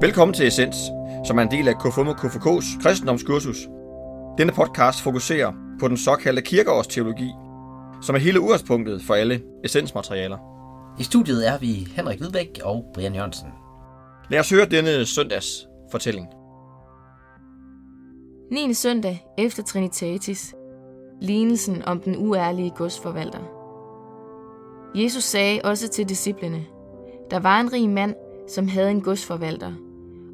Velkommen til Essens, som er en del af KFUM og KFK's kristendomskursus. Denne podcast fokuserer på den såkaldte kirkeårsteologi, som er hele udgangspunktet for alle essensmaterialer. I studiet er vi Henrik Hvidbæk og Brian Jørgensen. Lad os høre denne søndags fortælling. 9. søndag efter Trinitatis. Lignelsen om den uærlige godsforvalter. Jesus sagde også til disciplene, der var en rig mand, som havde en godsforvalter.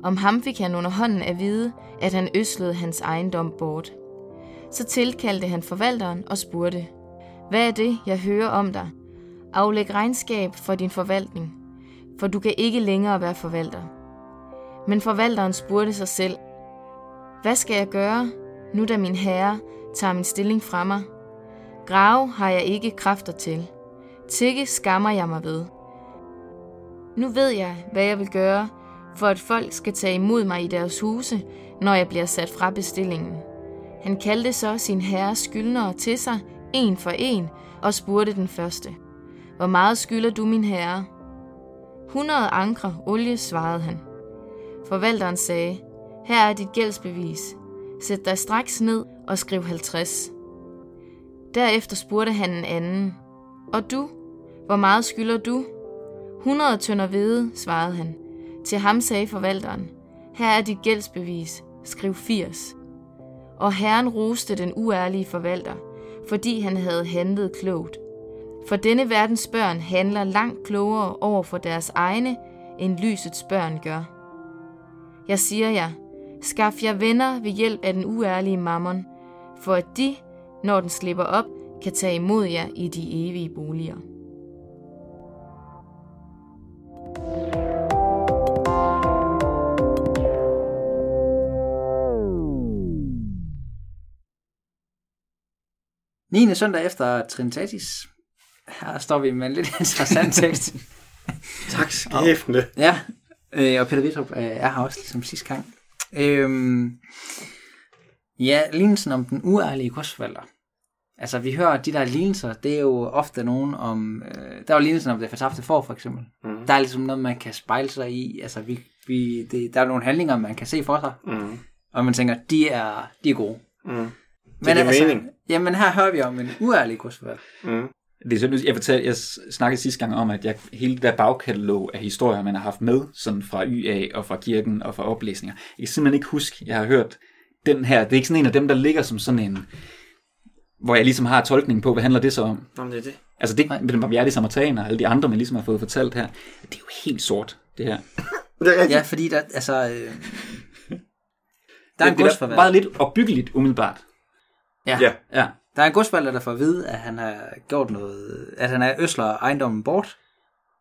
Om ham fik han under hånden at vide, at han øslede hans ejendom bort. Så tilkaldte han forvalteren og spurgte, Hvad er det, jeg hører om dig? Aflæg regnskab for din forvaltning, for du kan ikke længere være forvalter. Men forvalteren spurgte sig selv, Hvad skal jeg gøre, nu da min herre tager min stilling fra mig? Grave har jeg ikke kræfter til. Tikke skammer jeg mig ved. Nu ved jeg, hvad jeg vil gøre, for at folk skal tage imod mig i deres huse, når jeg bliver sat fra bestillingen. Han kaldte så sin herres skyldnere til sig, en for en, og spurgte den første. Hvor meget skylder du, min herre? 100 ankre olie, svarede han. Forvalteren sagde, her er dit gældsbevis. Sæt dig straks ned og skriv 50. Derefter spurgte han en anden. Og du? Hvor meget skylder du? 100 tønder hvede, svarede han. Til ham sagde forvalteren, her er dit gældsbevis, skriv 80. Og herren roste den uærlige forvalter, fordi han havde handlet klogt. For denne verdens børn handler langt klogere over for deres egne, end lysets børn gør. Jeg siger jer, skaff jer venner ved hjælp af den uærlige mammon, for at de, når den slipper op, kan tage imod jer i de evige boliger. Niende søndag efter Trinitatis. Her står vi med en lidt interessant tekst. Tak skæfne. Ja, øh, og Peter Wittrup øh, er her også ligesom sidste gang. Øhm, ja, lignelsen om den uærlige godsforvalter. Altså, vi hører de der lignelser, det er jo ofte nogen om... Øh, der er jo lignelsen om det fortabte for, for eksempel. Mm. Der er ligesom noget, man kan spejle sig i. Altså, vi, vi, det, der er nogle handlinger, man kan se for sig. Mm. Og man tænker, de er, de er gode. Mm. Det giver mening. Jamen, her hører vi om en uærlig godsforvalter. Mm. Det er sådan, jeg, fortalte, jeg snakkede sidste gang om, at jeg, hele det der bagkatalog af historier, man har haft med, sådan fra YA og fra kirken og fra oplæsninger, jeg kan simpelthen ikke huske, jeg har hørt den her, det er ikke sådan en af dem, der ligger som sådan en, hvor jeg ligesom har tolkning på, hvad handler det så om? Jamen, det er det. Altså det, med den barmhjertige samaritaner og alle de andre, man ligesom har fået fortalt her, det er jo helt sort, det her. Det er. Ja, fordi der, altså... Øh, der er en det, det er meget lidt opbyggeligt umiddelbart. Ja. Ja. Ja. Der er en godsforvalter, der får at vide, at han har gjort noget... At han er øsler ejendommen bort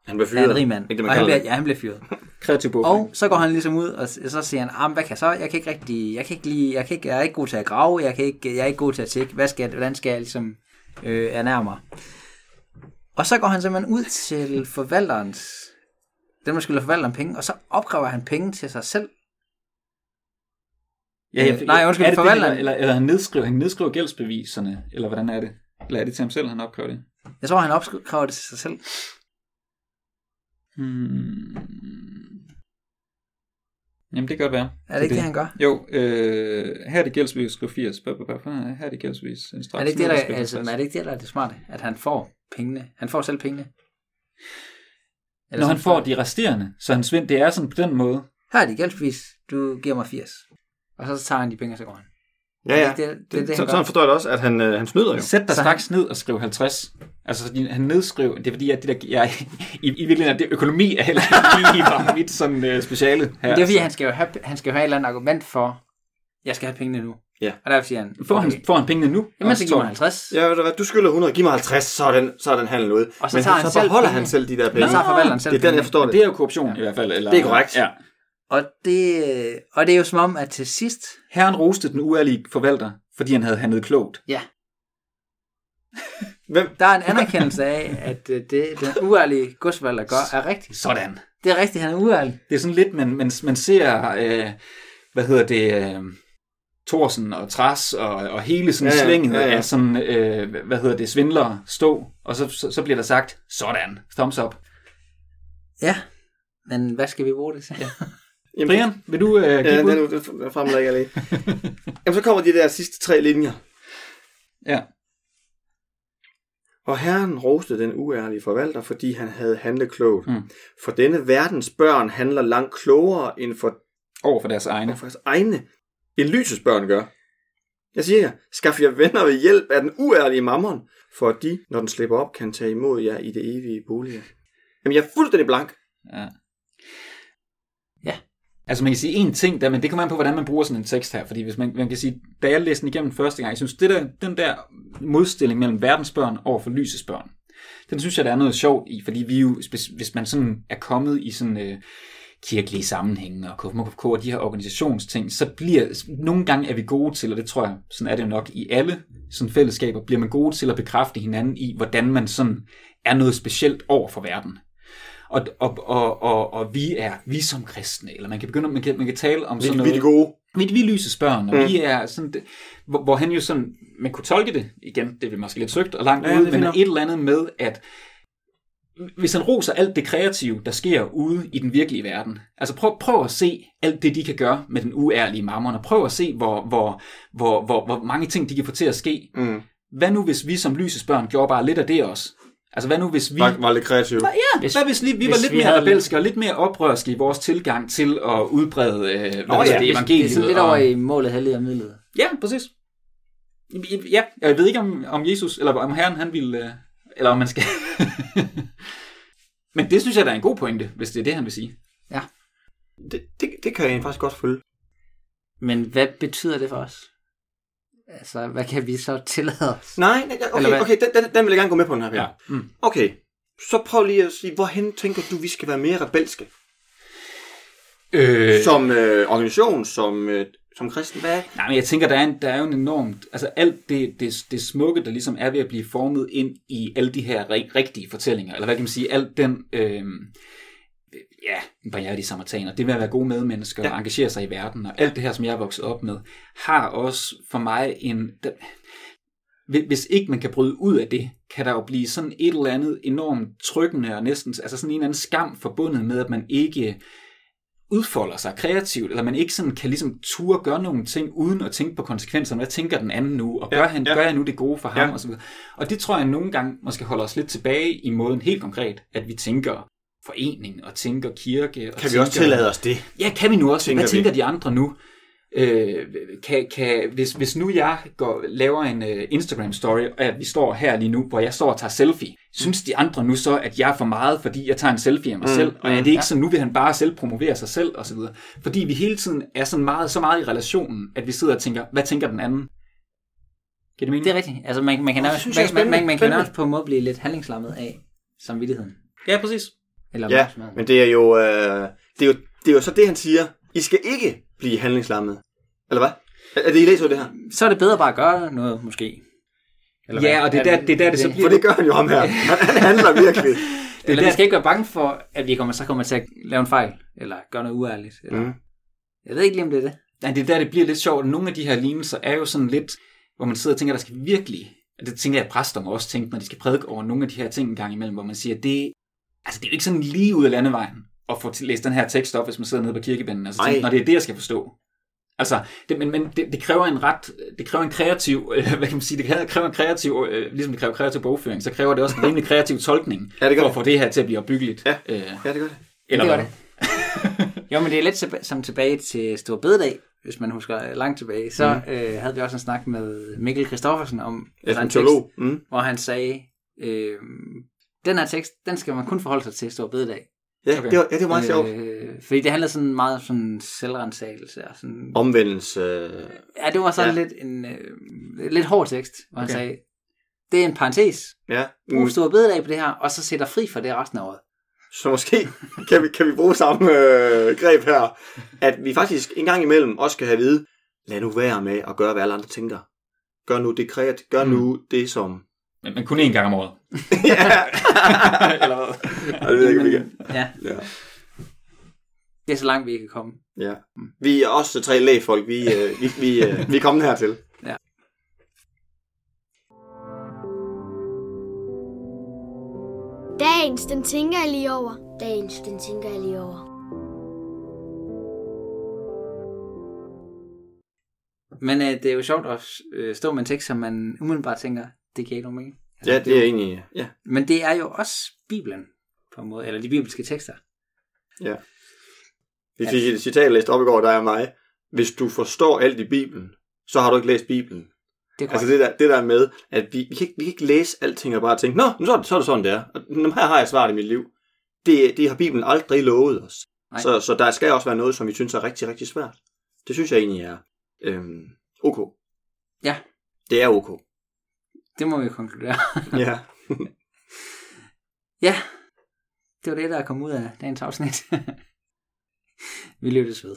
Han blev af fyret. en rig mand. Ikke det, og man han kalder bliver, ja, han bliver fyret. Kreativ bog. Og så går han ligesom ud, og så siger han, ah, hvad kan jeg så? Jeg kan ikke rigtig, jeg kan ikke lige, jeg, kan ikke, jeg er ikke god til at grave, jeg, kan ikke, jeg er ikke god til at tjekke, hvad skal, jeg- hvordan skal jeg ligesom øh, ernære mig? Og så går han simpelthen ud til forvalterens, den man skylder forvalteren penge, og så opkræver han penge til sig selv. Ja, Øh, nej, undskyld, det det, forvalteren- eller, eller, han, nedskriver, han nedskriver gældsbeviserne, eller hvordan er det? Eller er det til ham selv, han opkræver det? Jeg tror, han opkræver det til sig selv. Hmm. Jamen, det kan godt være. Er det ikke det, han gør? Jo, øh, her er det gældsbevis, skriv 80. Blah, blah, blah. Her er det gældsbevis. En straks Er det ikke det, der, altså, 50. er det ikke det, der er det smarte? At han får pengene. Han får selv pengene. Eller Når han får de resterende, så han svind, det er sådan på den måde. Her er dit gældsbevis. Du giver mig 80. Og så tager han de penge, og så går han. Ja, ja. Det, det, det, det, det Så, han sådan gør. forstår jeg det også, at han, øh, han snyder jo. Sæt dig Så straks ned og skriv 50. Altså, han nedskriver, det er fordi, at det der, jeg, i, i virkeligheden er det økonomi er heller ikke lige mit sådan uh, speciale her. Men det er fordi, han skal jo have, han skal jo have et eller andet argument for, jeg skal have pengene nu. Ja. Og derfor siger han, Får, han, får han pengene nu? jamen så giver Og man 50. Ja, ved du hvad, du skylder 100, giv mig 50, så er den, så er den handel ud. Og så Men tager så han selv beholder penge. han selv de der penge. så tager forvalteren selv Det er den, jeg forstår det. Det er jo korruption ja. i hvert fald. Eller, Det er korrekt. Ja. Og det, og det er jo som om, at til sidst, Herren roste den uærlige forvalter, fordi han havde handlet klogt. ja, Hvem? der er en anerkendelse af, at øh, det, den uærlige godsvalder gør, er rigtigt. Sådan. Det er rigtigt, han er uærlig. Det er sådan lidt, man, man, man ser, øh, hvad hedder det, øh, Thorsen og Tras og, og hele sådan Ja, ja, svinget ja, ja. af sådan, øh, hvad hedder det, svindlere stå, og så, så, så bliver der sagt, sådan, thumbs up. Ja, men hvad skal vi bruge det til? Ja. Jamen, Brian, vil du uh, give Ja, den, den, den fremlægger jeg lige. Jamen, så kommer de der sidste tre linjer. Ja. Og herren roste den uærlige forvalter, fordi han havde handlet klogt. Mm. For denne verdens børn handler langt klogere end for, Over for deres egne. for deres egne, end lysets børn gør. Jeg siger jer, skaff jer venner ved hjælp af den uærlige mammon, for at de, når den slipper op, kan tage imod jer i det evige bolig. Jamen, jeg er fuldstændig blank. Ja. Altså man kan sige en ting, der, men det kommer an på, hvordan man bruger sådan en tekst her. Fordi hvis man, man kan sige, da jeg læste den igennem første gang, jeg synes, det der, den der modstilling mellem verdensbørn over for lysets børn, den synes jeg, der er noget sjovt i, fordi vi jo, hvis, hvis man sådan er kommet i sådan øh, kirkelige sammenhænge og KFMK og de her organisationsting, så bliver, nogle gange er vi gode til, og det tror jeg, sådan er det jo nok i alle sådan fællesskaber, bliver man gode til at bekræfte hinanden i, hvordan man sådan er noget specielt over for verden. Og, og, og, og, og vi er vi som kristne, eller man kan begynde, man kan, man kan tale om Vi, sådan vi noget. er de gode. Vi, vi lysets børn, og Mm. vi er sådan, det, hvor, hvor han jo sådan, man kunne tolke det, igen, det er måske lidt søgt og langt Ja, ude, men et eller andet med, at hvis han roser alt det kreative, der sker ude i den virkelige verden, altså prøv, prøv at se alt det, de kan gøre med den uærlige mammon, og prøv at se, hvor, hvor, hvor, hvor, hvor mange ting, de kan få til at ske. Mm. Hvad nu, hvis vi som lysets børn gjorde bare lidt af det også? Altså hvad nu, hvis vi... Var, var lidt kreativ. Ja, Hvis- hvad hvis lige, vi var hvis lidt vi mere rebelske og lidt mere oprørske i vores tilgang til at udbrede øh, hvad ja, hedder hvis- det, Det evangeliet? er sådan lidt og- over i målet, heldigt og midlet. Ja, præcis. Ja, jeg ved ikke om, om Jesus, eller om Herren han ville, øh, eller om man skal... Men det synes jeg, der er en god pointe, hvis det er det, han vil sige. Det, det, det kan jeg faktisk godt følge. Men hvad betyder det for os? Altså, hvad kan vi så tillade os? Nej, okay, okay den, den, den vil jeg gerne gå med på den her. Ja. Mm. Okay, så prøv lige at sige, hvorhen tænker du, vi skal være mere rebelske? Øh, Som øh, organisation, som, øh, som kristen? Hvad? nej, men jeg tænker, der er, en, der er jo en enormt... Altså alt det, det, det smukke, der ligesom er ved at blive formet ind i alle de her ri- rigtige fortællinger, eller hvad kan man sige, alt den... Øh, ja, barriere samaritaner, det med at være gode medmennesker Ja. og engagere sig i verden, og alt det her, som jeg er vokset op med, har også for mig en... Hvis ikke man kan bryde ud af det, kan der jo blive sådan et eller andet enormt trykkende og næsten, altså sådan en eller anden skam forbundet med, at man ikke udfolder sig kreativt, eller man ikke sådan kan ligesom ture gøre nogle ting, uden at tænke på konsekvenserne. Hvad tænker den anden nu? Og gør, Ja, han, ja. gør jeg nu det gode for ham? Ja. Og, så videre. og det tror jeg nogle gange måske holder os lidt tilbage i måden helt konkret, at vi tænker forening og tænker kirke. Og Kan vi tænker, også tillade os det? Ja, kan vi nu også? Tænker Hvad vi. tænker de andre nu? Øh, kan, kan, hvis, hvis nu jeg går, laver en uh, Instagram-story, og at vi står her lige nu, hvor jeg står og tager selfie, synes de andre nu så, at jeg er for meget, fordi jeg tager en selfie af mig Mm, selv? Og er det mm, ikke ja. sådan, nu vil han bare selv promovere sig selv, og så videre? Fordi vi hele tiden er sådan meget, så meget i relationen, at vi sidder og tænker, hvad tænker den anden? Giver det mening? Det er rigtigt. Altså, man, man kan det nærmest, er man, man, man, man kan nærmest på en måde blive lidt handlingslammet af samvittigheden. Ja, præcis. Eller Ja, men det er jo, øh, det er jo, det er jo så det, han siger. I skal ikke blive handlingslammet. Eller hvad? Er, er det, I læser det her? Så er det bedre bare at gøre noget, måske. Eller Ja, hvad? og det er der- det er der, det så bliver- For det gør han jo ham her. Han, han handler virkelig. Eller der- vi skal ikke være bange for, at vi kommer, så kommer til at lave en fejl, eller gøre noget uærligt. Eller... Mm. Jeg ved ikke lige, om det er det. Nej, det er der, det bliver lidt sjovt. Nogle af de her lignelser er jo sådan lidt, hvor man sidder og tænker, der skal virkelig, og det tænker jeg, at præster må også tænke, når de skal prædike over nogle af de her ting en gang imellem, hvor man siger, det, altså det er jo ikke sådan lige ud af landevejen at få til- læst den her tekst op, hvis man sidder nede på kirkebænden. Altså, Ej. tænke, når det er det, jeg skal forstå. Altså, det, men, men det, det, kræver en ret, det kræver en kreativ, øh, hvad kan man sige, det kræver- en kreativ, øh, ligesom det kræver kreativ bogføring, så kræver det også en rimelig kreativ tolkning, Ja, det for det. at få det her til at blive opbyggeligt. Ja. Øh, Ja, det gør det. eller det gør hvad? det. Jo, men det er lidt som tilbage til Stor Bededag, hvis man husker øh, langt tilbage. Så mm. øh, havde vi også en snak med Mikkel Christoffersen om er en teolog. Mm. tekst, hvor han sagde, øh, den her tekst, den skal man kun forholde sig til Stor Bededag. Ja, Okay. det var, ja, det var meget sjovt. Øh, fordi det handler sådan meget om sådan selvrensagelse og sådan... Omvendelse. Øh, Ja, det var sådan Ja. lidt en øh, lidt hård tekst, hvor han Okay. sagde, det er en parentes. ja. Brug Mm. Stor Bededag på det her, og så sætter fri for det resten af året. Så måske kan vi, kan vi bruge samme øh, greb her, at vi faktisk en gang imellem også skal have at vide, lad nu være med at gøre, hvad alle andre tænker. Gør nu det kreativt. Gør nu det, som... Men, men kun én gang om året. ja. Eller hvad? Nej, det ved jeg ikke. Ja. ja. Det er så langt, vi kan komme. Ja. Vi er også tre lægefolk. Vi, øh, vi, vi, øh, vi er kommet hertil. Ja. Dagens, den tænker jeg lige over. Dagens, den tænker jeg lige over. Men øh, det er jo sjovt at øh, stå med en tekst, som man umiddelbart tænker, det giver ikke nogen mening. Ja, det er jeg enig i. Ja. Men det er jo også Bibelen, på en måde, eller de bibelske tekster. ja. Vi fik et citat læst op i går, der er mig. Hvis du forstår alt i Bibelen, så har du ikke læst Bibelen. Det er Altså altså, det der, det der med, at vi, vi, kan, ikke- vi kan ikke læse alting og bare tænke, Nå, så er, det, så er det sådan, det er. Og her har jeg svaret i mit liv. Det, det har Bibelen aldrig lovet os. Nej. Så, så der skal også være noget, som vi synes er rigtig, rigtig svært. Det synes jeg egentlig er øhm, ok. Ja. Det er ok. Det må vi konkludere. Ja. ja, det var det, der kom ud af dagens afsnit. vi lyttes ved.